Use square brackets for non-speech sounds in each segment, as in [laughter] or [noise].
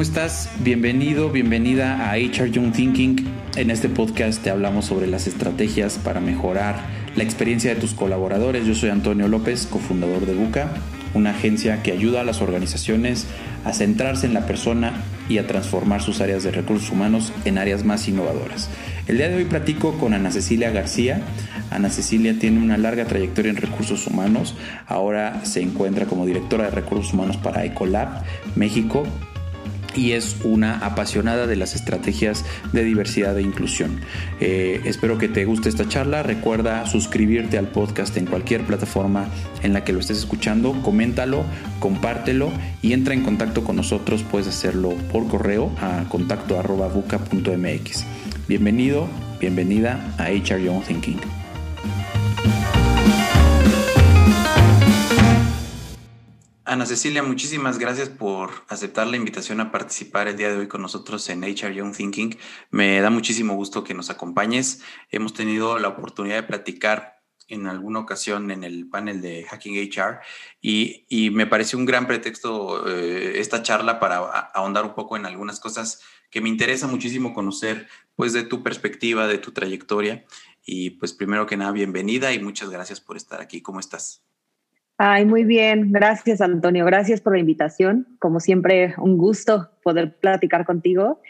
¿Cómo estás? Bienvenido, bienvenida a HR Young Thinking. En este podcast te hablamos sobre las estrategias para mejorar la experiencia de tus colaboradores. Yo soy Antonio López, cofundador de Buca, una agencia que ayuda a las organizaciones a centrarse en la persona y a transformar sus áreas de recursos humanos en áreas más innovadoras. El día de hoy platico con Ana Cecilia García. Ana Cecilia tiene una larga trayectoria en recursos humanos. Ahora se encuentra como directora de recursos humanos para Ecolab México y es una apasionada de las estrategias de diversidad e inclusión. Eh, espero que te guste esta charla. Recuerda suscribirte al podcast en cualquier plataforma en la que lo estés escuchando. Coméntalo, compártelo y entra en contacto con nosotros. Puedes hacerlo por correo a contacto.buca.mx. Bienvenido, bienvenida a HR Young Thinking. Ana Cecilia, muchísimas gracias por aceptar la invitación a participar el día de hoy con nosotros en HR Young Thinking. Me da muchísimo gusto que nos acompañes. Hemos tenido la oportunidad de platicar en alguna ocasión en el panel de Hacking HR y, me pareció un gran pretexto eh, esta charla para ahondar un poco en algunas cosas que me interesa muchísimo conocer pues de tu perspectiva, de tu trayectoria y pues primero que nada bienvenida y muchas gracias por estar aquí. ¿Cómo estás? Ay, muy bien. Gracias, Antonio. Gracias por la invitación. Como siempre, un gusto poder platicar contigo.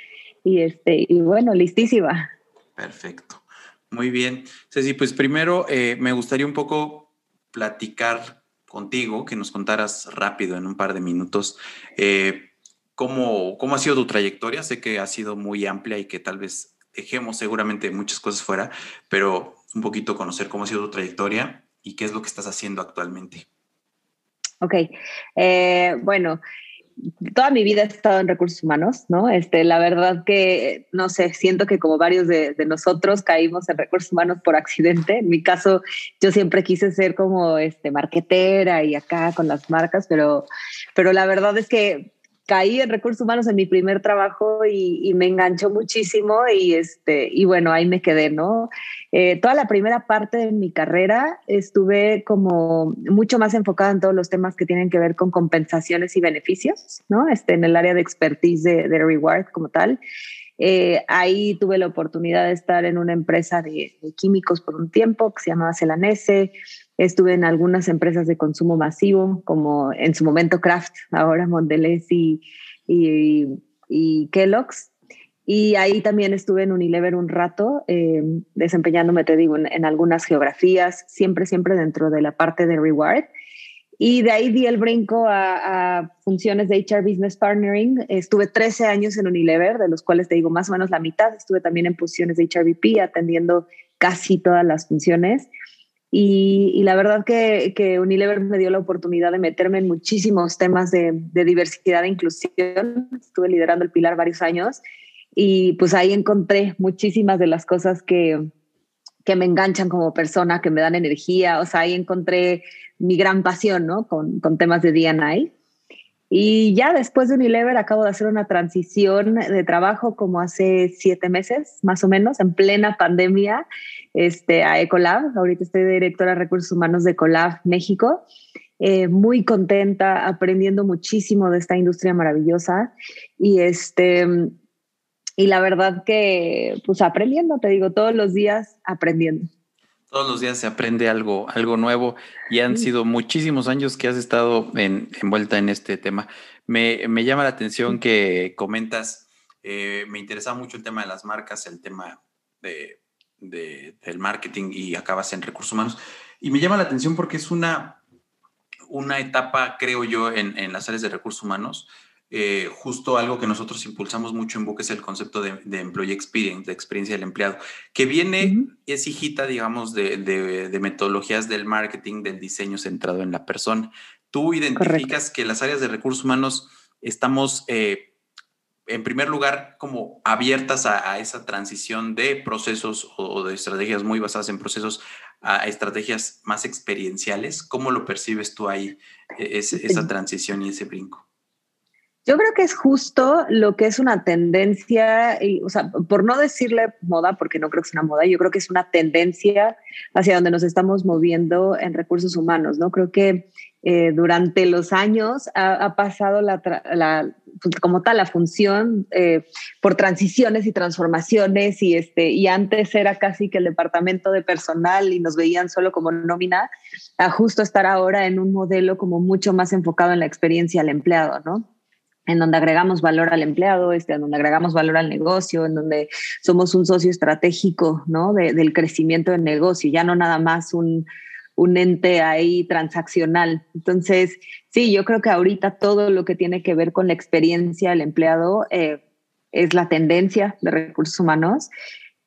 Y, este, y bueno, listísima. Perfecto. Muy bien. Ceci, pues primero eh, me gustaría un poco platicar contigo, que nos contaras rápido en un par de minutos eh, cómo, cómo ha sido tu trayectoria. Sé que ha sido muy amplia y que tal vez dejemos seguramente muchas cosas fuera, pero un poquito conocer cómo ha sido tu trayectoria y qué es lo que estás haciendo actualmente. Ok, eh, bueno, toda mi vida he estado en recursos humanos, ¿no? Este, la verdad que, no sé, siento que como varios de, nosotros caímos en recursos humanos por accidente. En mi caso, yo siempre quise ser como este, marquetera y acá con las marcas, pero, pero la verdad es que caí en recursos humanos en mi primer trabajo y, me enganchó muchísimo y, este, y bueno, ahí me quedé, ¿no? Eh, toda la primera parte de mi carrera estuve como mucho más enfocada en todos los temas que tienen que ver con compensaciones y beneficios, ¿no? Este, en el área de expertise de, reward como tal. Eh, ahí tuve la oportunidad de estar en una empresa de, de, químicos por un tiempo que se llamaba Celanese. Estuve en algunas empresas de consumo masivo, como en su momento Kraft, ahora Mondelez y, Kellogg's. Y ahí también estuve en Unilever un rato, eh, desempeñándome, te digo, en, algunas geografías, siempre, siempre dentro de la parte de reward. Y de ahí di el brinco a, a, funciones de HR Business Partnering. Estuve 13 años en Unilever, de los cuales te digo más o menos la mitad. Estuve también en posiciones de HRVP, atendiendo casi todas las funciones. Y, la verdad que, que, Unilever me dio la oportunidad de meterme en muchísimos temas de, diversidad e inclusión. Estuve liderando el pilar varios años y pues ahí encontré muchísimas de las cosas que, que me enganchan como persona, que me dan energía. O sea, ahí encontré mi gran pasión, ¿no? Con, con temas de D&I. Y ya después de Unilever acabo de hacer una transición de trabajo como hace siete meses, más o menos, en plena pandemia este, a Ecolab. Ahorita estoy directora de recursos humanos de Ecolab México. Eh, muy contenta, aprendiendo muchísimo de esta industria maravillosa y este y la verdad que pues aprendiendo, te digo, todos los días aprendiendo. Todos los días se aprende algo, algo nuevo y han sido muchísimos años que has estado envuelta en este tema. Me, me, llama la atención que comentas, eh, me interesa mucho el tema de las marcas, el tema de del marketing y acabas en recursos humanos. Y me llama la atención porque es una, una etapa, creo yo, en, en las áreas de recursos humanos. Eh, justo algo que nosotros impulsamos mucho en Book es el concepto de, de employee experience, de experiencia del empleado, que viene, es hijita, digamos, de, de, metodologías del marketing, del diseño centrado en la persona. Tú identificas que las áreas de recursos humanos estamos eh, en primer lugar, como abiertas a, esa transición de procesos o, de estrategias muy basadas en procesos a estrategias más experienciales. ¿Cómo lo percibes tú ahí, e, esa transición y ese brinco? Yo creo que es justo lo que es una tendencia, y, o sea, por no decirle moda, porque no creo que es una moda, yo creo que es una tendencia hacia donde nos estamos moviendo en recursos humanos, ¿no? Creo que eh, durante los años ha, pasado la, pues, como tal la función eh, por transiciones y transformaciones y, este, y antes era casi que el departamento de personal y nos veían solo como nómina, a justo estar ahora en un modelo como mucho más enfocado en la experiencia del empleado, ¿no? En donde agregamos valor al empleado, este, en donde agregamos valor al negocio, en donde somos un socio estratégico ¿no? del crecimiento del negocio, ya no nada más un, un ente ahí transaccional. Entonces, sí, yo creo que ahorita todo lo que tiene que ver con la experiencia del empleado eh, es la tendencia de recursos humanos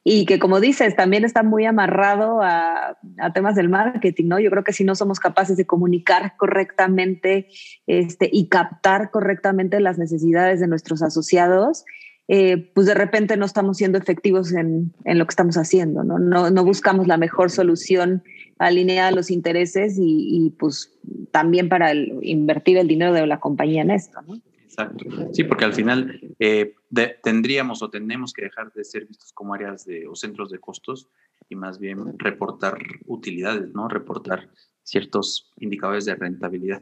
y que como dices, también está muy amarrado a, a, temas del marketing, ¿no? Yo creo que si no somos capaces de comunicar correctamente este, y captar correctamente las necesidades de nuestros asociados, eh, pues de repente no estamos siendo efectivos en, en lo que estamos haciendo, ¿no? ¿no? No, buscamos la mejor solución alineada a los intereses y, y pues también para el, invertir el dinero de la compañía en esto, ¿no? Exacto. Sí, porque al final eh, tendríamos o tenemos que dejar de ser vistos como áreas de, o centros de costos y más bien reportar utilidades, ¿no? Reportar ciertos indicadores de rentabilidad.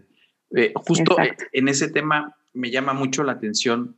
Eh, justo en ese tema me llama mucho la atención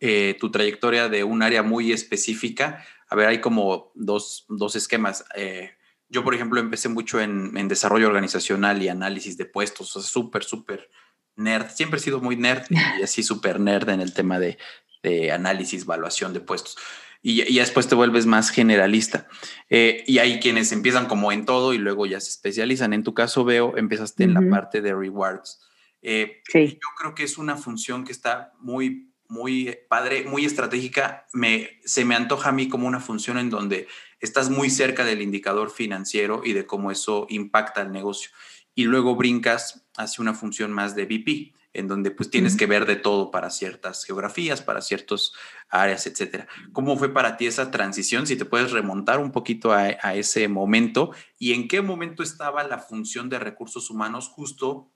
eh, tu trayectoria de un área muy específica. A ver, hay como dos, dos esquemas. Eh, yo, por ejemplo, empecé mucho en, en, desarrollo organizacional y análisis de puestos, o sea, súper, súper nerd. Siempre he sido muy nerd y así súper nerd en el tema de, de análisis, evaluación de puestos. Y, y, después te vuelves más generalista. Eh, y hay quienes empiezan como en todo y luego ya se especializan. En tu caso, veo, empezaste en la parte de rewards. Eh, sí. Yo creo que es una función que está muy muy padre, muy estratégica, me, se me antoja a mí como una función en donde estás muy cerca del indicador financiero y de cómo eso impacta el negocio. Y luego brincas hacia una función más de VP, en donde pues tienes que ver de todo para ciertas geografías, para ciertas áreas, etcétera. ¿Cómo fue para ti esa transición? Si te puedes remontar un poquito a, a ese momento y en qué momento estaba la función de recursos humanos justo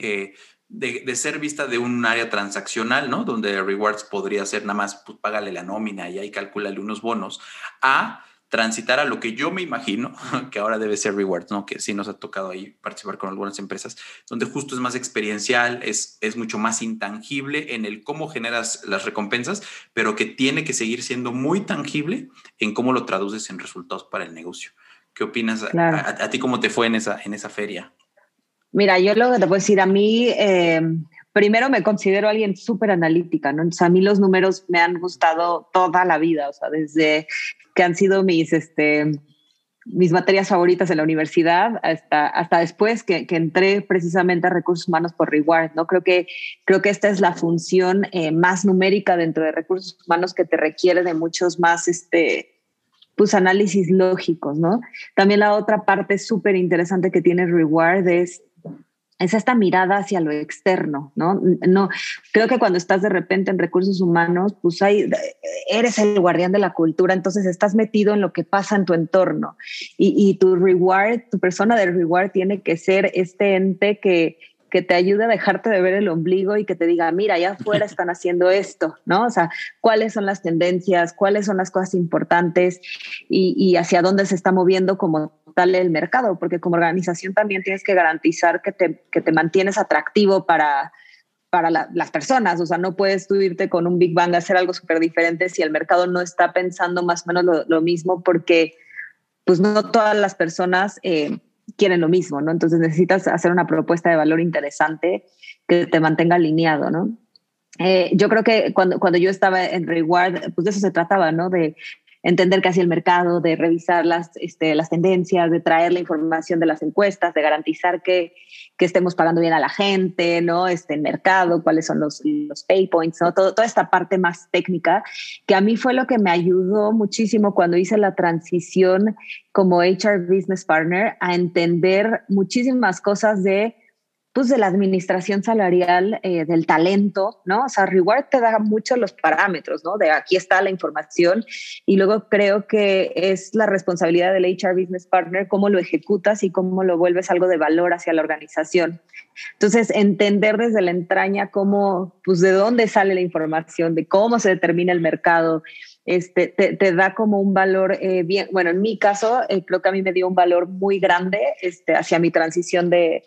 eh, de, ser vista de un área transaccional, ¿no? Donde rewards podría ser nada más, pues págale la nómina y ahí calculale unos bonos, a transitar a lo que yo me imagino [laughs] que ahora debe ser rewards, ¿no? Que sí nos ha tocado ahí participar con algunas empresas, donde justo es más experiencial, es, es mucho más intangible en el cómo generas las recompensas, pero que tiene que seguir siendo muy tangible en cómo lo traduces en resultados para el negocio. ¿Qué opinas? A, a, ti cómo te fue en esa, en esa feria? Mira, yo lo que te puedo decir, a mí, eh, primero me considero alguien súper analítica, ¿no? Entonces, a mí los números me han gustado toda la vida, o sea, desde que han sido mis, este, mis materias favoritas en la universidad hasta, hasta después que, que, entré precisamente a recursos humanos por Reward, ¿no? Creo que, creo que esta es la función eh, más numérica dentro de recursos humanos que te requiere de muchos más, este, pues análisis lógicos, ¿no? También la otra parte súper interesante que tiene Reward es es esta mirada hacia lo externo, ¿no? No, creo que cuando estás de repente en recursos humanos, pues hay, eres el guardián de la cultura, entonces estás metido en lo que pasa en tu entorno y, y tu reward, tu persona de reward tiene que ser este ente que, que te ayude a dejarte de ver el ombligo y que te diga, mira, allá afuera [laughs] están haciendo esto, ¿no? O sea, cuáles son las tendencias, cuáles son las cosas importantes y, y hacia dónde se está moviendo como tal el mercado, porque como organización también tienes que garantizar que te, que te mantienes atractivo para, para la, las personas. O sea, no puedes tú con un Big Bang a hacer algo súper diferente si el mercado no está pensando más o menos lo, lo mismo, porque pues no todas las personas... Eh, quieren lo mismo, ¿no? Entonces necesitas hacer una propuesta de valor interesante que te mantenga alineado, ¿no? Eh, yo creo que cuando, cuando yo estaba en Reward, pues de eso se trataba, ¿no? De entender hacía el mercado, de revisar las, este, las tendencias, de traer la información de las encuestas, de garantizar que, que estemos pagando bien a la gente, ¿no? Este, el mercado, cuáles son los, los pay points, ¿no? Todo, toda esta parte más técnica, que a mí fue lo que me ayudó muchísimo cuando hice la transición como HR Business Partner a entender muchísimas cosas de pues de la administración salarial eh, del talento, ¿no? O sea, Reward te da mucho los parámetros, ¿no? De aquí está la información y luego creo que es la responsabilidad del HR Business Partner cómo lo ejecutas y cómo lo vuelves algo de valor hacia la organización. Entonces, entender desde la entraña cómo, pues de dónde sale la información, de cómo se determina el mercado, este, te, te, da como un valor eh, bien, bueno, en mi caso, eh, creo que a mí me dio un valor muy grande este, hacia mi transición de,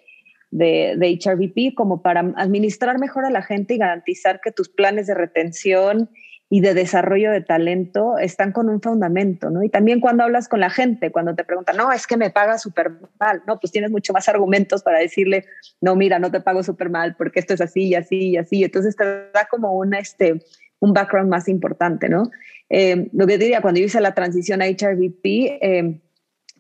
de, de HRVP como para administrar mejor a la gente y garantizar que tus planes de retención y de desarrollo de talento están con un fundamento, ¿no? Y también cuando hablas con la gente, cuando te preguntan, no, es que me paga súper mal, no, pues tienes mucho más argumentos para decirle, no, mira, no te pago súper mal porque esto es así y así y así. Entonces te da como una, este, un background más importante, ¿no? Eh, lo que diría, cuando yo hice la transición a HRVP, eh,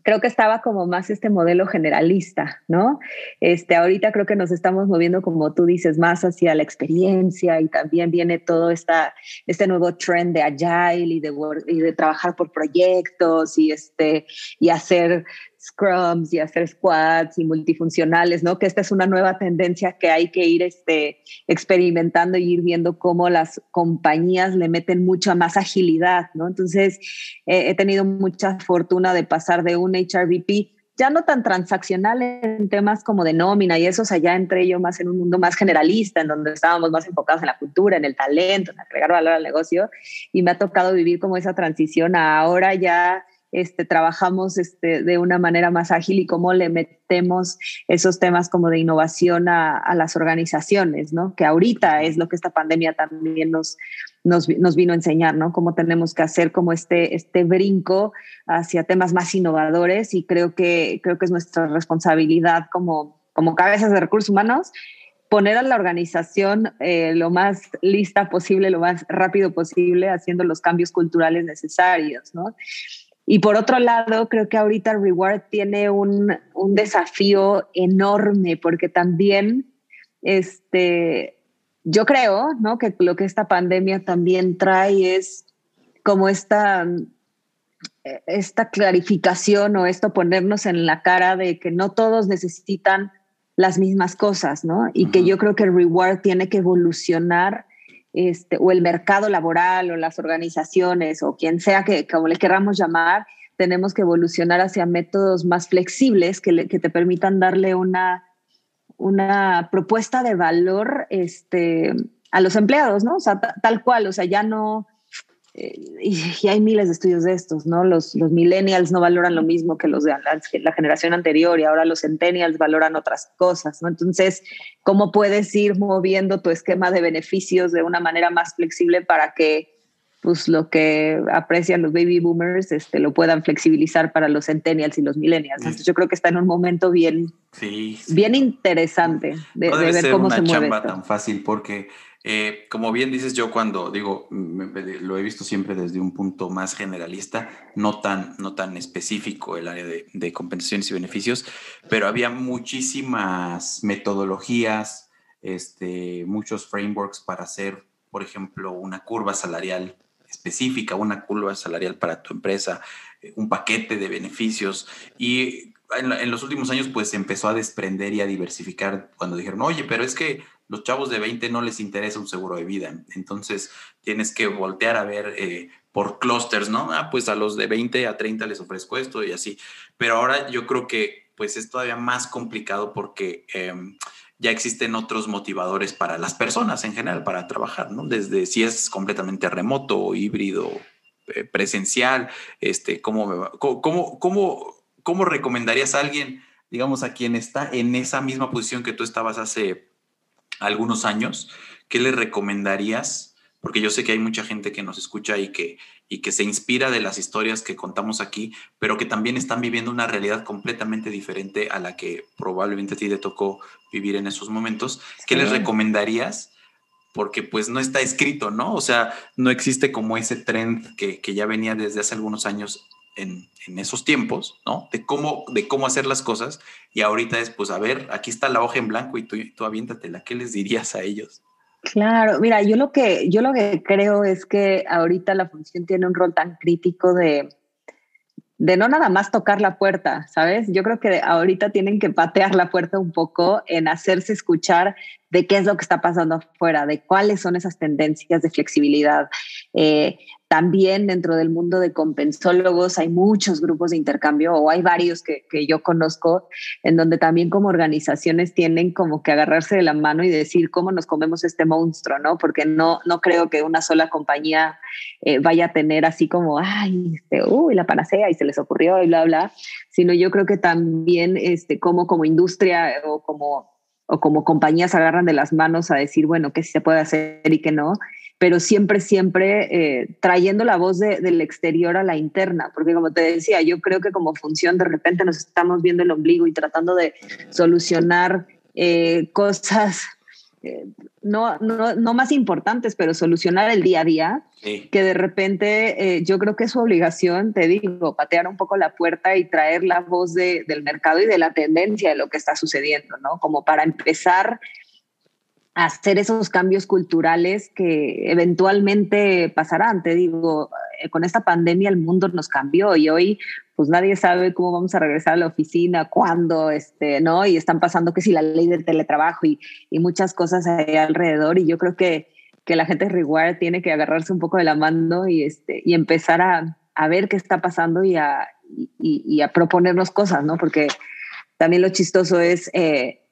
creo que estaba como más este modelo generalista, ¿no? Este, ahorita creo que nos estamos moviendo, como tú dices, más hacia la experiencia y también viene todo esta, este nuevo trend de agile y de, y de trabajar por proyectos y, este, y hacer scrums y hacer squads y multifuncionales, ¿no? Que esta es una nueva tendencia que hay que ir este, experimentando y ir viendo cómo las compañías le meten mucha más agilidad, ¿no? Entonces, eh, he tenido mucha fortuna de pasar de un HRVP ya no tan transaccional en temas como de nómina y eso, o sea, ya entré yo más en un mundo más generalista, en donde estábamos más enfocados en la cultura, en el talento, en agregar valor al negocio, y me ha tocado vivir como esa transición a ahora ya este, trabajamos este, de una manera más ágil y cómo le metemos esos temas como de innovación a, las organizaciones, ¿no? Que ahorita es lo que esta pandemia también nos, nos, vino a enseñar, ¿no? Cómo tenemos que hacer como este, este brinco hacia temas más innovadores y creo que, creo que es nuestra responsabilidad como, como cabezas de recursos humanos poner a la organización eh, lo más lista posible, lo más rápido posible, haciendo los cambios culturales necesarios, ¿no? Y por otro lado, creo que ahorita Reward tiene un, un desafío enorme porque también, este, yo creo, ¿no? Que lo que esta pandemia también trae es como esta, esta clarificación o esto ponernos en la cara de que no todos necesitan las mismas cosas, ¿no? Y que yo creo que el reward tiene que evolucionar este, o el mercado laboral o las organizaciones o quien sea que como le queramos llamar, tenemos que evolucionar hacia métodos más flexibles que, te permitan darle una, una propuesta de valor este, a los empleados, ¿no? O sea, tal cual, o sea, ya no, y, hay miles de estudios de estos, ¿no? Los, los millennials no valoran lo mismo que los de la, generación anterior y ahora los centennials valoran otras cosas, ¿no? Entonces, ¿cómo puedes ir moviendo tu esquema de beneficios de una manera más flexible para que pues lo que aprecian los baby boomers este, lo puedan flexibilizar para los centennials y los millennials. Entonces yo creo que está en un momento bien, bien interesante de, ver cómo se mueve. No tan fácil porque eh, como bien dices, yo cuando digo, lo he visto siempre desde un punto más generalista, no tan, no tan específico el área de, compensaciones y beneficios, pero había muchísimas metodologías, este, muchos frameworks para hacer, por ejemplo, una curva salarial específica, una curva salarial para tu empresa, eh, un paquete de beneficios. Y en, en, los últimos años pues empezó a desprender y a diversificar cuando dijeron, oye, pero es que los chavos de 20 no les interesa un seguro de vida. Entonces tienes que voltear a ver eh, por clusters, ¿no? Ah, pues a los de 20 a 30 les ofrezco esto y así. Pero ahora yo creo que pues es todavía más complicado porque em, ya existen otros motivadores para las personas en general para trabajar, ¿no? Desde si es completamente remoto, híbrido, eh, presencial, este, ¿cómo, cómo, cómo, ¿cómo recomendarías a alguien, digamos, a quien está en esa misma posición que tú estabas hace algunos años, ¿qué le recomendarías? Porque yo sé que hay mucha gente que nos escucha y que, y que se inspira de las historias que contamos aquí, pero que también están viviendo una realidad completamente diferente a la que probablemente a ti te tocó vivir en esos momentos. ¿Qué les recomendarías? Porque pues no está escrito, ¿no? O sea, no existe como ese trend que, que ya venía desde hace algunos años en, esos tiempos, ¿no? De cómo, de cómo hacer las cosas. Y ahorita es, pues, a ver, aquí está la hoja en blanco y tú, tú aviéntatela. ¿Qué les dirías a ellos? Claro, mira, yo lo que yo lo que creo es que ahorita la función tiene un rol tan crítico de, de no nada más tocar la puerta, ¿sabes? Yo creo que ahorita tienen que patear la puerta un poco en hacerse escuchar de qué es lo que está pasando afuera, de cuáles son esas tendencias de flexibilidad. Eh, también dentro del mundo de compensólogos hay muchos grupos de intercambio o hay varios que, que, yo conozco en donde también como organizaciones tienen como que agarrarse de la mano y decir cómo nos comemos este monstruo, ¿no? Porque no, no creo que una sola compañía eh, vaya a tener así como, ay, este, uy, la panacea y se les ocurrió y bla, bla, sino yo creo que también este, como, como industria o como o como compañías agarran de las manos a decir, bueno, qué se puede hacer y qué no, pero siempre, siempre eh, trayendo la voz del exterior a la interna, porque como te decía, yo creo que como función de repente nos estamos viendo el ombligo y tratando de solucionar eh, cosas eh, no, no, no, más importantes, pero solucionar el día a día, que de repente eh, yo creo que es su obligación, te digo, patear un poco la puerta y traer la voz de, del mercado y de la tendencia de lo que está sucediendo, ¿no? Como para empezar hacer esos cambios culturales que eventualmente pasarán. Te digo, eh, con esta pandemia el mundo nos cambió y hoy pues nadie sabe cómo vamos a regresar a la oficina, cuándo, este, ¿no? Y están pasando que si la ley del teletrabajo y, y muchas cosas ahí alrededor. Y yo creo que, que la gente de Rewire tiene que agarrarse un poco de la mano y, este, y empezar a, a ver qué está pasando y a, y, a proponernos cosas, ¿no? Porque también lo chistoso es, eh,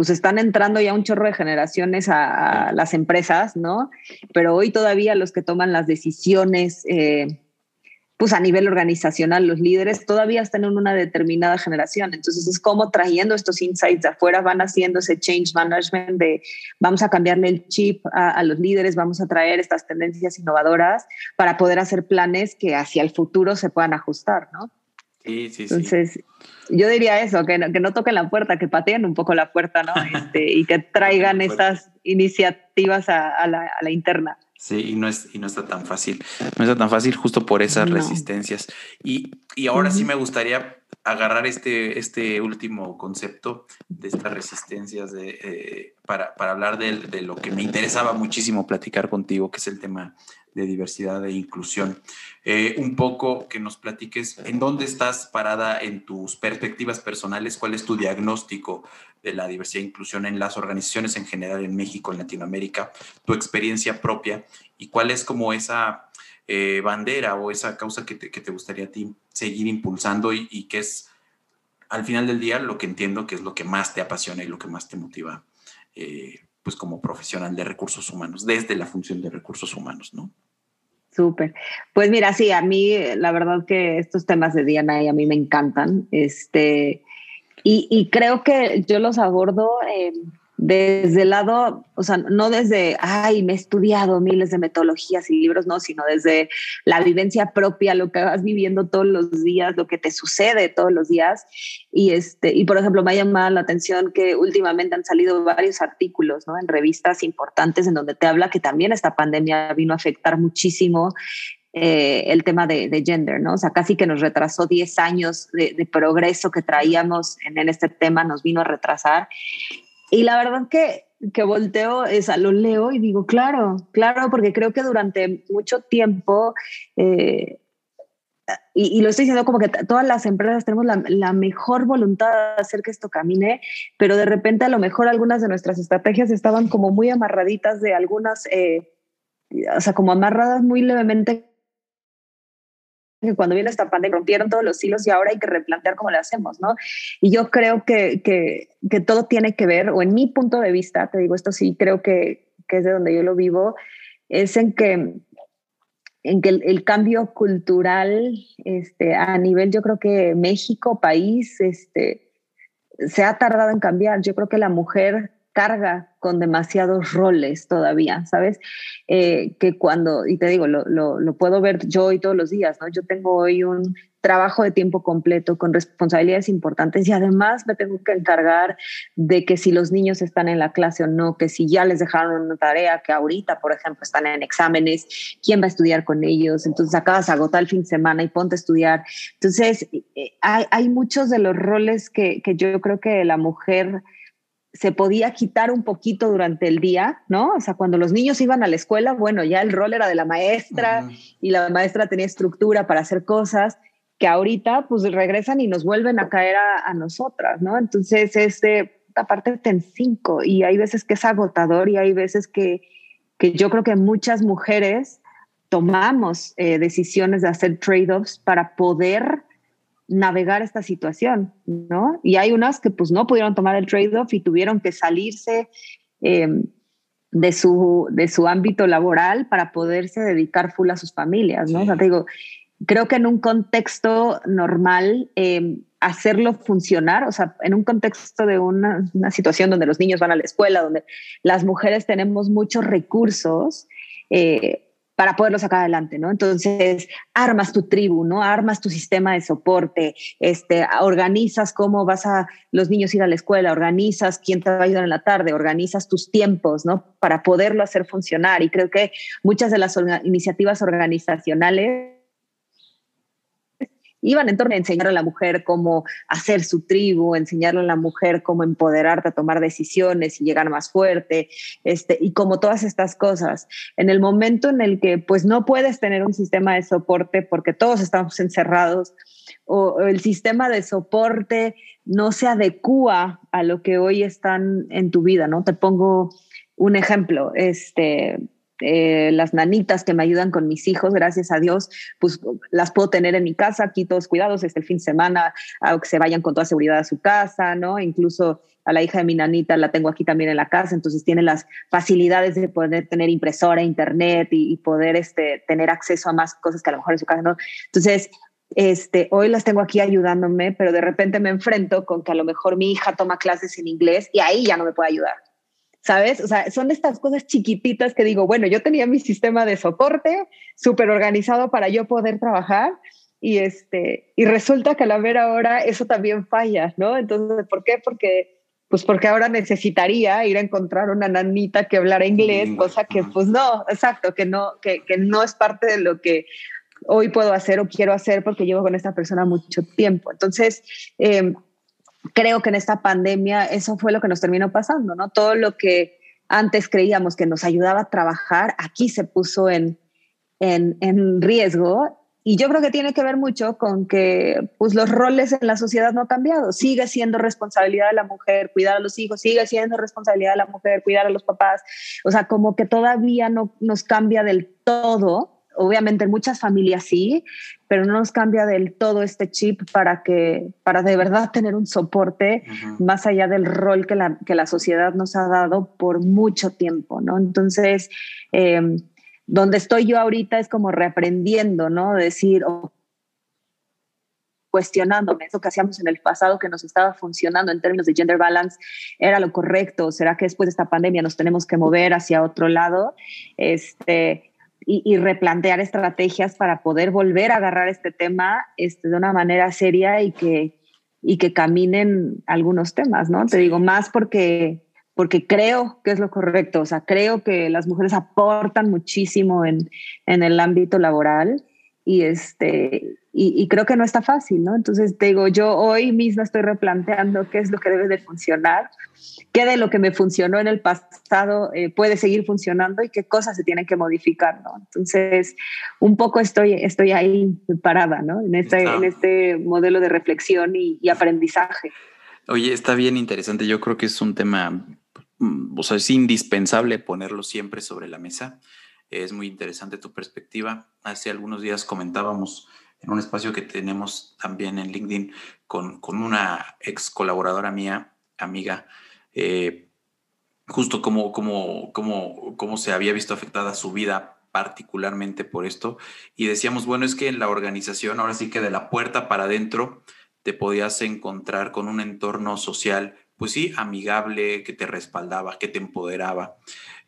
pues están entrando ya un chorro de generaciones a, a, las empresas, ¿no? Pero hoy todavía los que toman las decisiones... Eh, pues a nivel organizacional los líderes todavía están en una determinada generación. Entonces es como trayendo estos insights de afuera van haciendo ese change management de vamos a cambiarle el chip a, a, los líderes, vamos a traer estas tendencias innovadoras para poder hacer planes que hacia el futuro se puedan ajustar, ¿no? Sí, sí, Entonces, sí. yo diría eso, que no, que no toquen la puerta, que pateen un poco la puerta, ¿no? [laughs] Este, y que traigan estas iniciativas a, a, la, a la interna. Sí, y no, es, y no está tan fácil. No está tan fácil justo por esas no. resistencias. Y, y ahora uh -huh. sí me gustaría agarrar este, este último concepto de estas resistencias de, eh, para, para, hablar de, de, lo que me interesaba muchísimo platicar contigo, que es el tema de diversidad e inclusión. Eh, un poco que nos platiques en dónde estás parada en tus perspectivas personales, cuál es tu diagnóstico de la diversidad e inclusión en las organizaciones en general en México, en Latinoamérica, tu experiencia propia y cuál es como esa eh, bandera o esa causa que te, que te, gustaría a ti seguir impulsando y, que es al final del día lo que entiendo que es lo que más te apasiona y lo que más te motiva. Eh, pues como profesional de recursos humanos, desde la función de recursos humanos, ¿no? Súper. Pues mira, sí, a mí la verdad que estos temas de DNA y a mí me encantan. Este, y, y creo que yo los abordo desde el lado, o sea, no desde, ay, me he estudiado miles de metodologías y libros, no, sino desde la vivencia propia, lo que vas viviendo todos los días, lo que te sucede todos los días. Y, este, y por ejemplo, me ha llamado la atención que últimamente han salido varios artículos ¿no? en revistas importantes en donde te habla que también esta pandemia vino a afectar muchísimo eh, el tema de, de, gender, ¿no? O sea, casi que nos retrasó 10 años de, de progreso que traíamos en, en, este tema, nos vino a retrasar. Y la verdad que, que volteo es a lo leo y digo, claro, claro, porque creo que durante mucho tiempo, eh, y, lo estoy diciendo como que todas las empresas tenemos la, la, mejor voluntad de hacer que esto camine, pero de repente a lo mejor algunas de nuestras estrategias estaban como muy amarraditas de algunas, eh, o sea, como amarradas muy levemente que cuando viene esta pandemia rompieron todos los hilos y ahora hay que replantear cómo lo hacemos, ¿no? Y yo creo que, que, que, todo tiene que ver, o en mi punto de vista, te digo esto sí, creo que, que es de donde yo lo vivo, es en que, en que el, el, cambio cultural este, a nivel, yo creo que México, país, este, se ha tardado en cambiar. Yo creo que la mujer carga con demasiados roles todavía, ¿sabes? Eh, que cuando, y te digo, lo, lo, lo, puedo ver yo hoy todos los días, ¿no? Yo tengo hoy un trabajo de tiempo completo con responsabilidades importantes y además me tengo que encargar de que si los niños están en la clase o no, que si ya les dejaron una tarea, que ahorita, por ejemplo, están en exámenes, quién va a estudiar con ellos, entonces acabas de agotar el fin de semana y ponte a estudiar. Entonces, eh, hay, hay muchos de los roles que, que yo creo que la mujer se podía quitar un poquito durante el día, ¿no? O sea, cuando los niños iban a la escuela, bueno, ya el rol era de la maestra uh -huh. y la maestra tenía estructura para hacer cosas que ahorita pues regresan y nos vuelven a caer a, a nosotras, ¿no? Entonces es de, aparte ten cinco y hay veces que es agotador y hay veces que, que yo creo que muchas mujeres tomamos eh, decisiones de hacer trade-offs para poder navegar esta situación, ¿no? Y hay unas que pues no pudieron tomar el trade-off y tuvieron que salirse eh, de, su, de su ámbito laboral para poderse dedicar full a sus familias, ¿no? Sí. O sea, te digo, creo que en un contexto normal, em, hacerlo funcionar, o sea, en un contexto de una, situación donde los niños van a la escuela, donde las mujeres tenemos muchos recursos, eh, para poderlo sacar adelante, ¿no? Entonces, armas tu tribu, ¿no? Armas tu sistema de soporte, este, organizas cómo vas a los niños ir a la escuela, organizas quién te va a ayudar en la tarde, organizas tus tiempos, ¿no? Para poderlo hacer funcionar. Y creo que muchas de las iniciativas organizacionales iban en torno a enseñar a la mujer cómo hacer su tribu, enseñarle a la mujer cómo empoderarte a tomar decisiones y llegar más fuerte, este, y como todas estas cosas. En el momento en el que pues no puedes tener un sistema de soporte porque todos estamos encerrados o el sistema de soporte no se adecua a lo que hoy están en tu vida, ¿no? Te pongo un ejemplo, este, eh, las nanitas que me ayudan con mis hijos, gracias a Dios, pues las puedo tener en mi casa, aquí todos cuidados, este el fin de semana, que se vayan con toda seguridad a su casa, ¿no? Incluso a la hija de mi nanita la tengo aquí también en la casa, entonces tiene las facilidades de poder tener impresora, internet y, poder este, tener acceso a más cosas que a lo mejor en su casa, ¿no? Entonces, este, hoy las tengo aquí ayudándome, pero de repente me enfrento con que a lo mejor mi hija toma clases en inglés y ahí ya no me puede ayudar. ¿Sabes? O sea, son estas cosas chiquititas que digo, bueno, yo tenía mi sistema de soporte súper organizado para yo poder trabajar y, este, y resulta que a la ver ahora eso también falla, ¿no? Entonces, ¿por qué? Porque pues porque ahora necesitaría ir a encontrar una nanita que hablara inglés, cosa que pues no, exacto, que no, que, que no es parte de lo que hoy puedo hacer o quiero hacer porque llevo con esta persona mucho tiempo. Entonces, eh, creo que en esta pandemia eso fue lo que nos terminó pasando, ¿no? Todo lo que antes creíamos que nos ayudaba a trabajar, aquí se puso en, en, en riesgo. Y yo creo que tiene que ver mucho con que pues, los roles en la sociedad no han cambiado. Sigue siendo responsabilidad de la mujer cuidar a los hijos, sigue siendo responsabilidad de la mujer cuidar a los papás. O sea, como que todavía no nos cambia del todo obviamente en muchas familias sí, pero no nos cambia del todo este chip para que, para de verdad tener un soporte más allá del rol que la, que la sociedad nos ha dado por mucho tiempo, ¿no? Entonces, em, donde estoy yo ahorita es como reaprendiendo, ¿no? Decir, cuestionándome, eso que hacíamos en el pasado que nos estaba funcionando en términos de gender balance, ¿era lo correcto? ¿Será que después de esta pandemia nos tenemos que mover hacia otro lado? Este, y, replantear estrategias para poder volver a agarrar este tema este, de una manera seria y que, y que caminen algunos temas, ¿no? Te digo, más porque, porque creo que es lo correcto, o sea, creo que las mujeres aportan muchísimo en, en el ámbito laboral y, este, y, creo que no está fácil, ¿no? Entonces, te digo, yo hoy mismo estoy replanteando qué es lo que debe de funcionar, qué de lo que me funcionó en el pasado eh, puede seguir funcionando y qué cosas se tienen que modificar, ¿no? Entonces, un poco estoy, estoy ahí parada, ¿no? En este, en este modelo de reflexión y, y aprendizaje. Oye, está bien interesante. Yo creo que es un tema, mm, o sea, es indispensable ponerlo siempre sobre la mesa. Es muy interesante tu perspectiva. Hace algunos días comentábamos en un espacio que tenemos también en LinkedIn con, con una ex colaboradora mía, amiga, eh, justo cómo, cómo, cómo, cómo se había visto afectada su vida particularmente por esto. Y decíamos, bueno, es que en la organización, ahora sí que de la puerta para adentro, te podías encontrar con un entorno social, pues sí, amigable, que te respaldaba, que te empoderaba,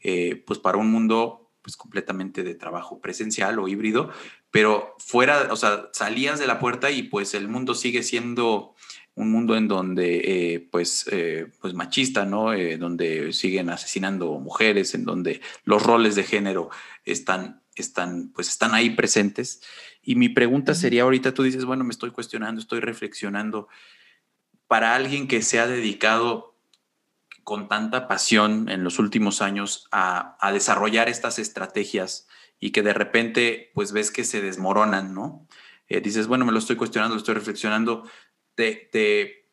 eh, pues para un mundo pues completamente de trabajo presencial o híbrido, pero fuera, o sea, salías de la puerta y pues el mundo sigue siendo un mundo en donde, eh, pues, eh, pues machista, ¿no? Eh, donde siguen asesinando mujeres, en donde los roles de género están, están, pues, están ahí presentes. Y mi pregunta sería ahorita, tú dices, bueno, me estoy cuestionando, estoy reflexionando, para alguien que se ha dedicado con tanta pasión en los últimos años a, desarrollar estas estrategias y que de repente pues ves que se desmoronan, ¿no? Eh, dices, bueno, me lo estoy cuestionando, lo estoy reflexionando, te,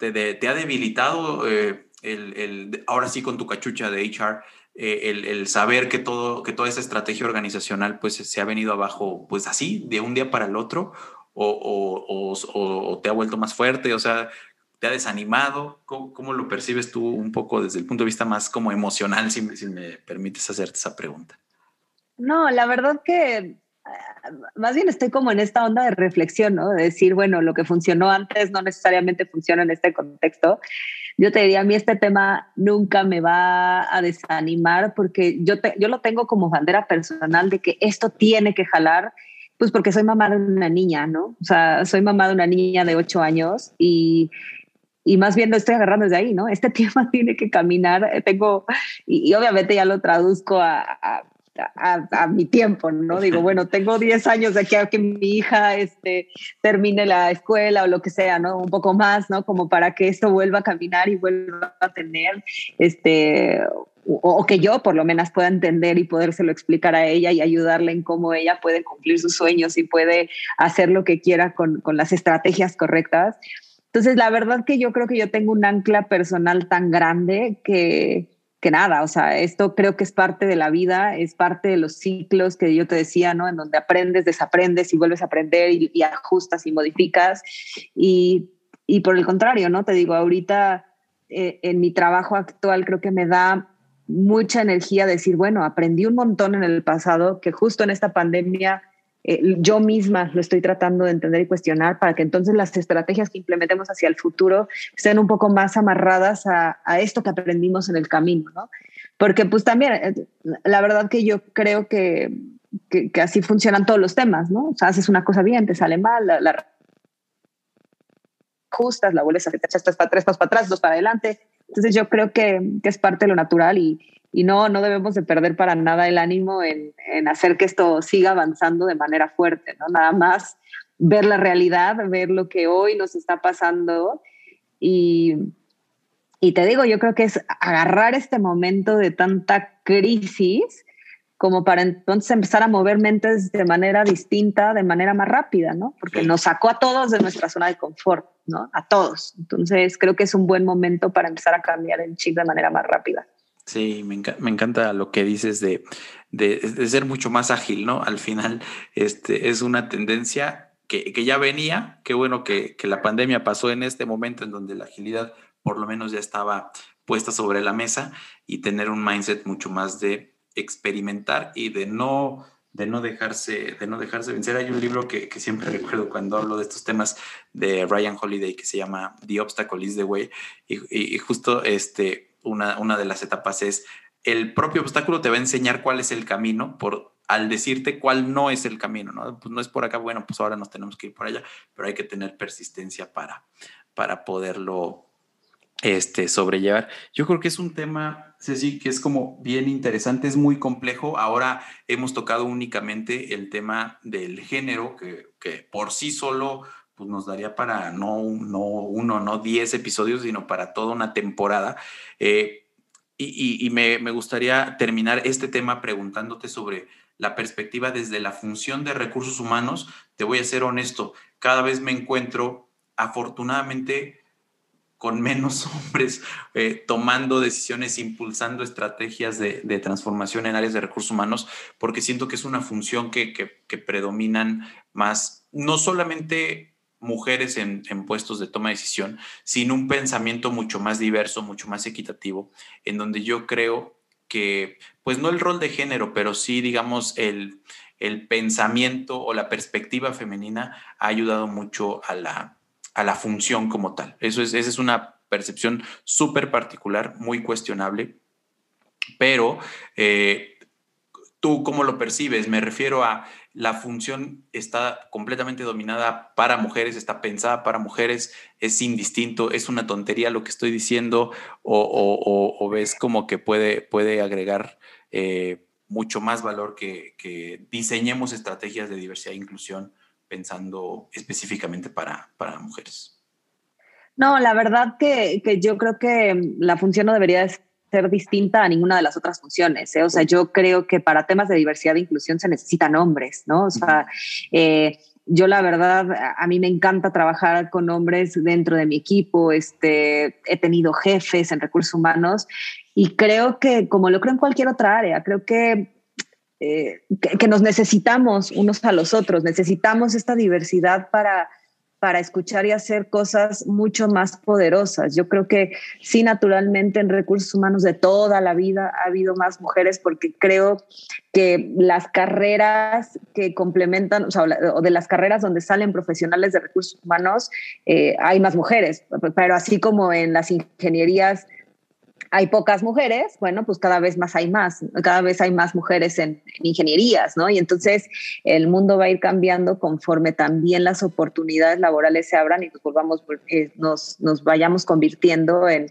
ha debilitado eh, el, ahora sí con tu cachucha de HR, eh, el, saber que, todo, que toda esa estrategia organizacional pues se ha venido abajo pues así, de un día para el otro, o, o, te ha vuelto más fuerte, o sea, te ha desanimado? ¿Cómo, ¿Cómo, lo percibes tú un poco desde el punto de vista más como emocional, si, si me permites hacerte esa pregunta? No, la verdad que más bien estoy como en esta onda de reflexión, ¿no? De decir, bueno, lo que funcionó antes no necesariamente funciona en este contexto. Yo te diría, a mí este tema nunca me va a desanimar porque yo, yo lo tengo como bandera personal de que esto tiene que jalar, pues porque soy mamá de una niña, ¿no? O sea, soy mamá de una niña de ocho años y, y más bien lo estoy agarrando desde ahí, ¿no? Este [laughs] tema tiene que caminar, tengo, y, obviamente ya lo traduzco a a, mi tiempo, ¿no? Digo, bueno, tengo 10 años de aquí a que mi hija este, termine la escuela o lo que sea, ¿no? Un poco más, ¿no? Como para que esto vuelva a caminar y vuelva a tener, este, o, que yo por lo menos pueda entender y podérselo explicar a ella y ayudarle en cómo ella puede cumplir sus sueños y puede hacer lo que quiera con, con las estrategias correctas. Entonces, la verdad que yo creo que yo tengo un ancla personal tan grande que, que nada, o sea, esto creo que es parte de la vida, es parte de los ciclos que yo te decía, ¿no? En donde aprendes, desaprendes y vuelves a aprender y, ajustas y modificas. Y, y, por el contrario, ¿no? Te digo, ahorita eh, en mi trabajo actual creo que me da mucha energía decir, bueno, aprendí un montón en el pasado que justo en esta pandemia eh, yo misma lo estoy tratando de entender y cuestionar para que entonces las estrategias que implementemos hacia el futuro estén un poco más amarradas a, esto que aprendimos en el camino, ¿no? Porque pues también, eh, la verdad que yo creo que, que, así funcionan todos los temas, ¿no? O sea, haces una cosa bien, te sale mal, la, la ajustas, la vuelves a para tres, para atrás, dos para adelante. Entonces yo creo que, que es parte de lo natural y, y no, no debemos de perder para nada el ánimo en, en, hacer que esto siga avanzando de manera fuerte, ¿no? Nada más ver la realidad, ver lo que hoy nos está pasando y, y te digo, yo creo que es agarrar este momento de tanta crisis como para entonces empezar a mover mentes de manera distinta, de manera más rápida, ¿no? Porque nos sacó a todos de nuestra zona de confort, ¿no? A todos. Entonces creo que es un buen momento para empezar a cambiar el chip de manera más rápida. Sí, me, encanta lo que dices de, de, ser mucho más ágil, ¿no? Al final, este, es una tendencia que, que ya venía, qué bueno que, que, la pandemia pasó en este momento en donde la agilidad por lo menos ya estaba puesta sobre la mesa y tener un mindset mucho más de experimentar y de no de no dejarse de no dejarse vencer hay un libro que, que, siempre [laughs] recuerdo cuando hablo de estos temas de Ryan Holiday que se llama The Obstacle is the Way y, y justo este una, de las etapas es el propio obstáculo te va a enseñar cuál es el camino por al decirte cuál no es el camino, ¿no? Pues no es por acá, bueno, pues ahora nos tenemos que ir por allá, pero hay que tener persistencia para, para poderlo este, sobrellevar. Yo creo que es un tema, Ceci, que es como bien interesante, es muy complejo. Ahora hemos tocado únicamente el tema del género, que, que por sí solo pues nos daría para no, no uno, no diez episodios, sino para toda una temporada. Eh, y, me, gustaría terminar este tema preguntándote sobre la perspectiva desde la función de recursos humanos. Te voy a ser honesto, cada vez me encuentro afortunadamente con menos [laughs] hombres eh, tomando decisiones, impulsando estrategias de, transformación en áreas de recursos humanos, porque siento que es una función que, que predominan más, no solamente mujeres en, puestos de toma de decisión, sin un pensamiento mucho más diverso, mucho más equitativo, en donde yo creo que, pues no el rol de género, pero sí, digamos, el, el pensamiento o la perspectiva femenina ha ayudado mucho a la, a la función como tal. Eso es, esa es una percepción súper particular, muy cuestionable, pero eh, tú cómo lo percibes, me refiero a la función está completamente dominada para mujeres, está pensada para mujeres, es indistinto, es una tontería lo que estoy diciendo o, ves como que puede, puede agregar eh, mucho más valor que, diseñemos estrategias de diversidad e inclusión pensando específicamente para, para mujeres. No, la verdad que, que, yo creo que la función no debería ser distinta a ninguna de las otras funciones. ¿eh? O sea, yo creo que para temas de diversidad e inclusión se necesitan hombres, ¿no? O sea, eh, yo la verdad, a mí me encanta trabajar con hombres dentro de mi equipo, este, he tenido jefes en recursos humanos y creo que, como lo creo en cualquier otra área, creo que eh, que, nos necesitamos unos a los otros, necesitamos esta diversidad para, para escuchar y hacer cosas mucho más poderosas. Yo creo que sí, naturalmente en recursos humanos de toda la vida ha habido más mujeres porque creo que las carreras que complementan, o, sea, de las carreras donde salen profesionales de recursos humanos, eh, hay más mujeres, pero así como en las ingenierías hay pocas mujeres, bueno, pues cada vez más hay más, cada vez hay más mujeres en, ingenierías, ¿no? Y entonces el mundo va a ir cambiando conforme también las oportunidades laborales se abran y nos volvamos, eh, nos, nos, vayamos convirtiendo en,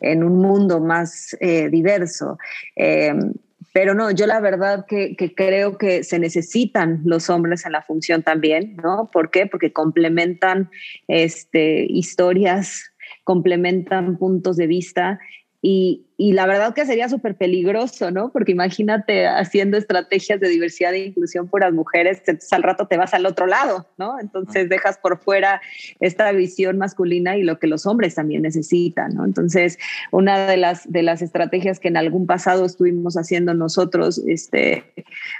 en, un mundo más eh, diverso. Em, pero no, yo la verdad que, que, creo que se necesitan los hombres en la función también, ¿no? ¿Por qué? Porque complementan este, historias, complementan puntos de vista y, y la verdad que sería súper peligroso, ¿no? Porque imagínate haciendo estrategias de diversidad e inclusión por las mujeres, entonces al rato te vas al otro lado, ¿no? Entonces dejas por fuera esta visión masculina y lo que los hombres también necesitan, ¿no? Entonces, una de las, de las estrategias que en algún pasado estuvimos haciendo nosotros, este,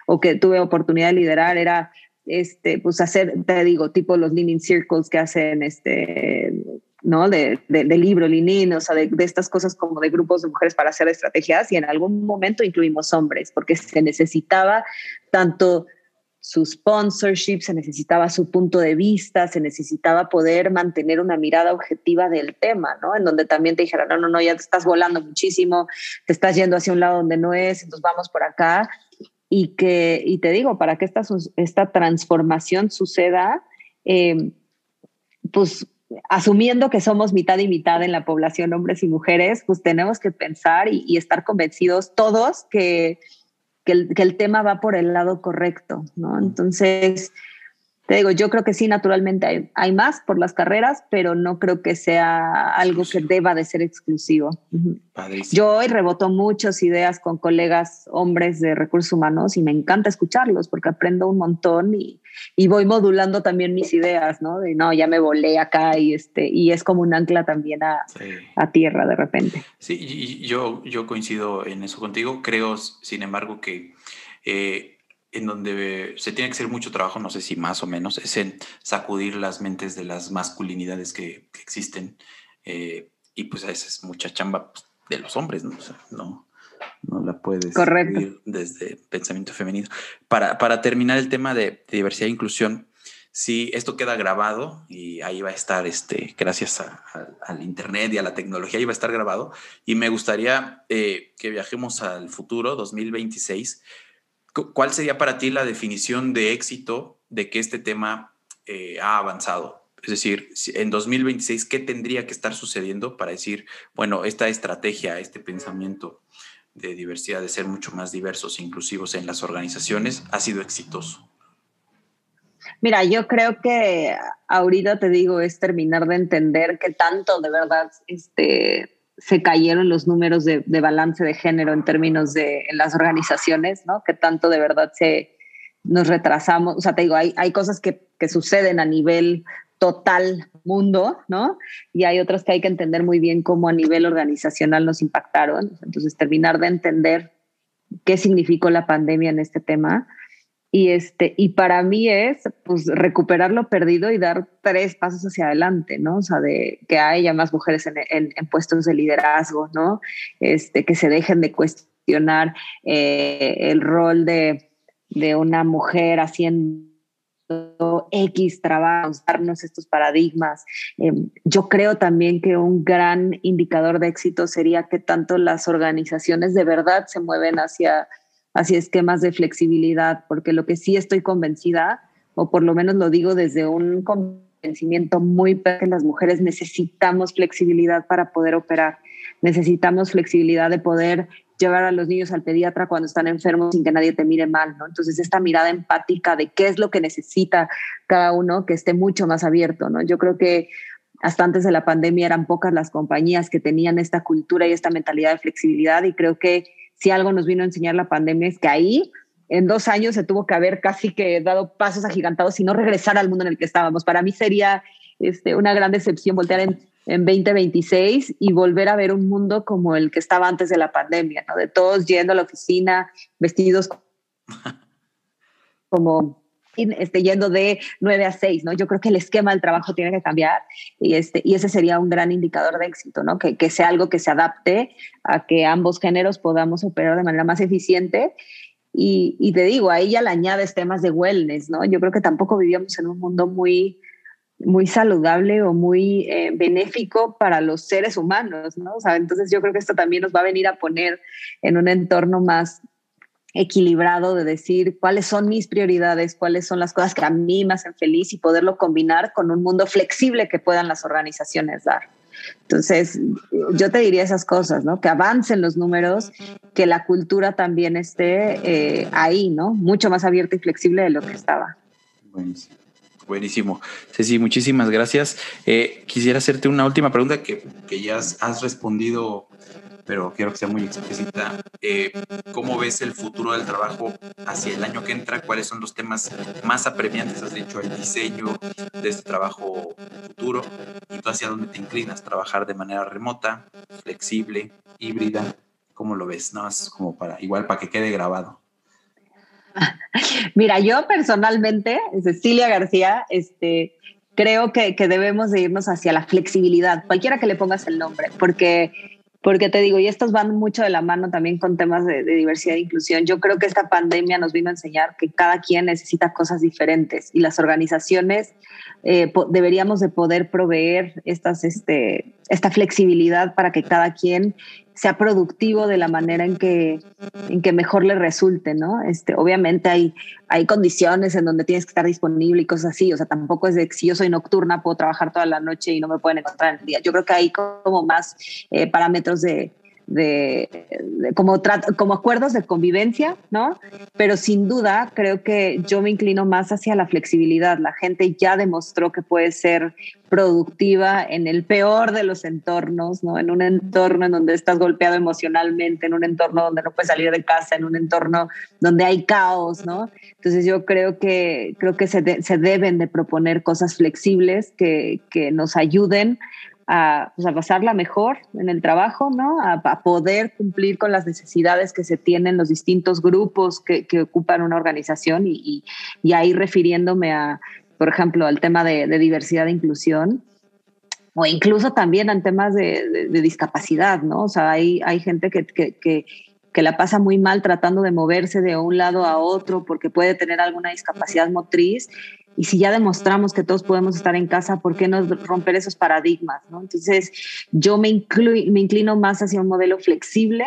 o que tuve oportunidad de liderar, era este, pues hacer, te digo, tipo los leaning circles que hacen este, ¿no? De, de, libro, Linin, o sea, de, estas cosas como de grupos de mujeres para hacer estrategias y en algún momento incluimos hombres porque se necesitaba tanto su sponsorship, se necesitaba su punto de vista, se necesitaba poder mantener una mirada objetiva del tema, ¿no? En donde también te dijera, no, no, no, ya te estás volando muchísimo, te estás yendo hacia un lado donde no es, entonces vamos por acá. Y que, y te digo, para que esta, esta transformación suceda, eh, pues asumiendo que somos mitad y mitad en la población, hombres y mujeres, pues tenemos que pensar y, estar convencidos todos que, que, el, que, el, tema va por el lado correcto, ¿no? Entonces, te digo, yo creo que sí, naturalmente hay, hay, más por las carreras, pero no creo que sea algo que deba de ser exclusivo. Yo hoy reboto muchas ideas con colegas hombres de recursos humanos y me encanta escucharlos porque aprendo un montón y, y voy modulando también mis ideas, ¿no? De no, ya me volé acá y, este, y es como un ancla también a, a tierra de repente. Sí, y yo, yo coincido en eso contigo. Creo, sin embargo, que... Eh, en donde se tiene que hacer mucho trabajo, no sé si más o menos, es en sacudir las mentes de las masculinidades que, existen. Eh, y pues esa es mucha chamba pues, de los hombres, ¿no? no, no la puedes Correcto. desde pensamiento femenino. Para, para terminar el tema de, diversidad e inclusión, si esto queda grabado y ahí va a estar, este, gracias al Internet y a la tecnología, ahí va a estar grabado. Y me gustaría eh, que viajemos al futuro, 2026, ¿Cuál sería para ti la definición de éxito de que este tema eh, ha avanzado? Es decir, en 2026, ¿qué tendría que estar sucediendo para decir, bueno, esta estrategia, este pensamiento de diversidad, de ser mucho más diversos e inclusivos en las organizaciones, ha sido exitoso? Mira, yo creo que ahorita te digo, es terminar de entender qué tanto de verdad este, se cayeron los números de, balance de género en términos de las organizaciones, ¿no? Que tanto de verdad se nos retrasamos. O sea, te digo, hay, hay cosas que, que suceden a nivel total mundo, ¿no? Y hay otras que hay que entender muy bien cómo a nivel organizacional nos impactaron. Entonces, terminar de entender qué significó la pandemia en este tema y, este, y para mí es pues, recuperar lo perdido y dar tres pasos hacia adelante, ¿no? O sea, de que haya más mujeres en, puestos de liderazgo, ¿no? Este, que se dejen de cuestionar eh, el rol de, de una mujer haciendo X trabajos, darnos estos paradigmas. Eh, yo creo también que un gran indicador de éxito sería que tanto las organizaciones de verdad se mueven hacia hacia esquemas de flexibilidad, porque lo que sí estoy convencida, o por lo menos lo digo desde un convencimiento muy que las mujeres necesitamos flexibilidad para poder operar, necesitamos flexibilidad de poder llevar a los niños al pediatra cuando están enfermos sin que nadie te mire mal, ¿no? Entonces esta mirada empática de qué es lo que necesita cada uno que esté mucho más abierto, ¿no? Yo creo que hasta antes de la pandemia eran pocas las compañías que tenían esta cultura y esta mentalidad de flexibilidad y creo que si algo nos vino a enseñar la pandemia es que ahí en dos años se tuvo que haber casi que dado pasos agigantados y no regresar al mundo en el que estábamos. Para mí sería este, una gran decepción voltear en, en 2026 y volver a ver un mundo como el que estaba antes de la pandemia, ¿no? De todos yendo a la oficina, vestidos [laughs] como este, yendo de 9 a 6, ¿no? Yo creo que el esquema del trabajo tiene que cambiar y, este, y ese sería un gran indicador de éxito, ¿no? Que, que sea algo que se adapte a que ambos géneros podamos operar de manera más eficiente. Y, y te digo, ahí ya le añades temas de wellness, ¿no? Yo creo que tampoco vivíamos en un mundo muy, muy saludable o muy eh, benéfico para los seres humanos, ¿no? O sea, entonces yo creo que esto también nos va a venir a poner en un entorno más equilibrado de decir cuáles son mis prioridades, cuáles son las cosas que a mí me hacen feliz y poderlo combinar con un mundo flexible que puedan las organizaciones dar. Entonces, yo te diría esas cosas, ¿no? Que avancen los números, que la cultura también esté eh, ahí, ¿no? Mucho más abierta y flexible de lo que estaba. Buenísimo. Buenísimo. Ceci, muchísimas gracias. Eh, quisiera hacerte una última pregunta que, que ya has respondido pero quiero que sea muy explícita. Eh, ¿Cómo ves el futuro del trabajo hacia el año que entra? ¿Cuáles son los temas más apremiantes, has dicho, el diseño de este trabajo futuro? ¿Y tú hacia dónde te inclinas? ¿Trabajar de manera remota, flexible, híbrida? ¿Cómo lo ves? No, es como para, igual para que quede grabado. Mira, yo personalmente, Cecilia García, este, creo que, que, debemos de irnos hacia la flexibilidad, cualquiera que le pongas el nombre, porque porque te digo, y estos van mucho de la mano también con temas de, diversidad e inclusión. Yo creo que esta pandemia nos vino a enseñar que cada quien necesita cosas diferentes y las organizaciones eh, deberíamos de poder proveer estas, este, esta flexibilidad para que cada quien sea productivo de la manera en que, en que mejor le resulte, ¿no? Este, obviamente hay, hay condiciones en donde tienes que estar disponible y cosas así, o sea, tampoco es de si yo soy nocturna puedo trabajar toda la noche y no me pueden encontrar en el día. Yo creo que hay como más eh, parámetros de, de, como, como acuerdos de convivencia, ¿no? Pero sin duda creo que yo me inclino más hacia la flexibilidad. La gente ya demostró que puede ser productiva en el peor de los entornos, ¿no? En un entorno en donde estás golpeado emocionalmente, en un entorno donde no puedes salir de casa, en un entorno donde hay caos, ¿no? Entonces yo creo que, creo que se, se deben de proponer cosas flexibles que, que nos ayuden a, pues, a, pasarla mejor en el trabajo, ¿no? A, poder cumplir con las necesidades que se tienen los distintos grupos que, ocupan una organización y, y, ahí refiriéndome a, por ejemplo, al tema de, diversidad e inclusión o incluso también en temas de, discapacidad, ¿no? O sea, hay, hay gente que la pasa muy mal tratando de moverse de un lado a otro porque puede tener alguna discapacidad motriz y si ya demostramos que todos podemos estar en casa, ¿por qué no romper esos paradigmas? ¿no? Entonces, yo me, me inclino más hacia un modelo flexible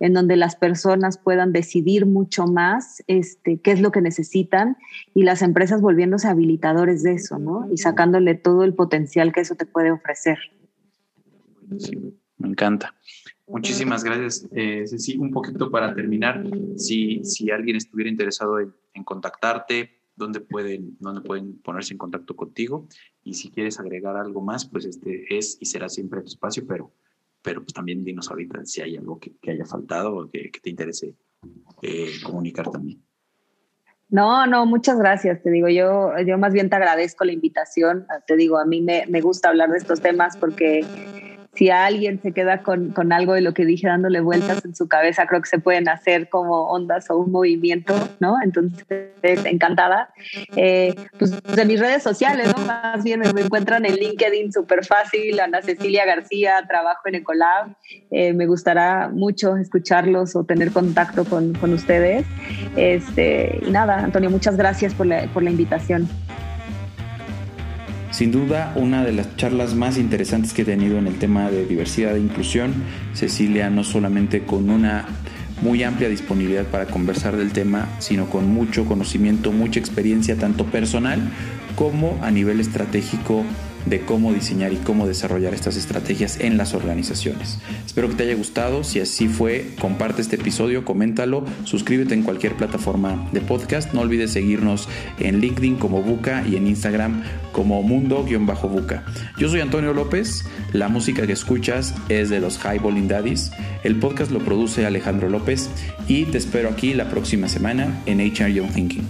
en donde las personas puedan decidir mucho más este, qué es lo que necesitan y las empresas volviéndose habilitadores de eso, ¿no? Y sacándole todo el potencial que eso te puede ofrecer. me encanta. Muchísimas gracias, eh, Ceci. Un poquito para terminar, si, si alguien estuviera interesado en contactarte, dónde pueden, dónde pueden ponerse en contacto contigo. Y si quieres agregar algo más, pues este es y será siempre tu espacio, pero, pero pues también dinos ahorita si hay algo que, haya faltado o que, te interese eh, comunicar también. No, no, muchas gracias. Te digo, yo, yo más bien te agradezco la invitación. Te digo, a mí me, me gusta hablar de estos temas porque si alguien se queda con, con, algo de lo que dije dándole vueltas en su cabeza, creo que se pueden hacer como ondas o un movimiento, ¿no? Entonces, encantada. Eh, pues de mis redes sociales, ¿no? Más bien me encuentran en LinkedIn súper fácil, Ana Cecilia García, trabajo en Ecolab. Eh, me gustará mucho escucharlos o tener contacto con, con ustedes. Este, y nada, Antonio, muchas gracias por la, por la invitación. Sin duda, una de las charlas más interesantes que he tenido en el tema de diversidad e inclusión. Cecilia no solamente con una muy amplia disponibilidad para conversar del tema, sino con mucho conocimiento, mucha experiencia, tanto personal como a nivel estratégico de cómo diseñar y cómo desarrollar estas estrategias en las organizaciones. Espero que te haya gustado. Si así fue, comparte este episodio, coméntalo, suscríbete en cualquier plataforma de podcast. No olvides seguirnos en LinkedIn como Buca y en Instagram como Mundo-Buca. Yo soy Antonio López. La música que escuchas es de los High Bowling Daddies. El podcast lo produce Alejandro López y te espero aquí la próxima semana en HR Young Thinking.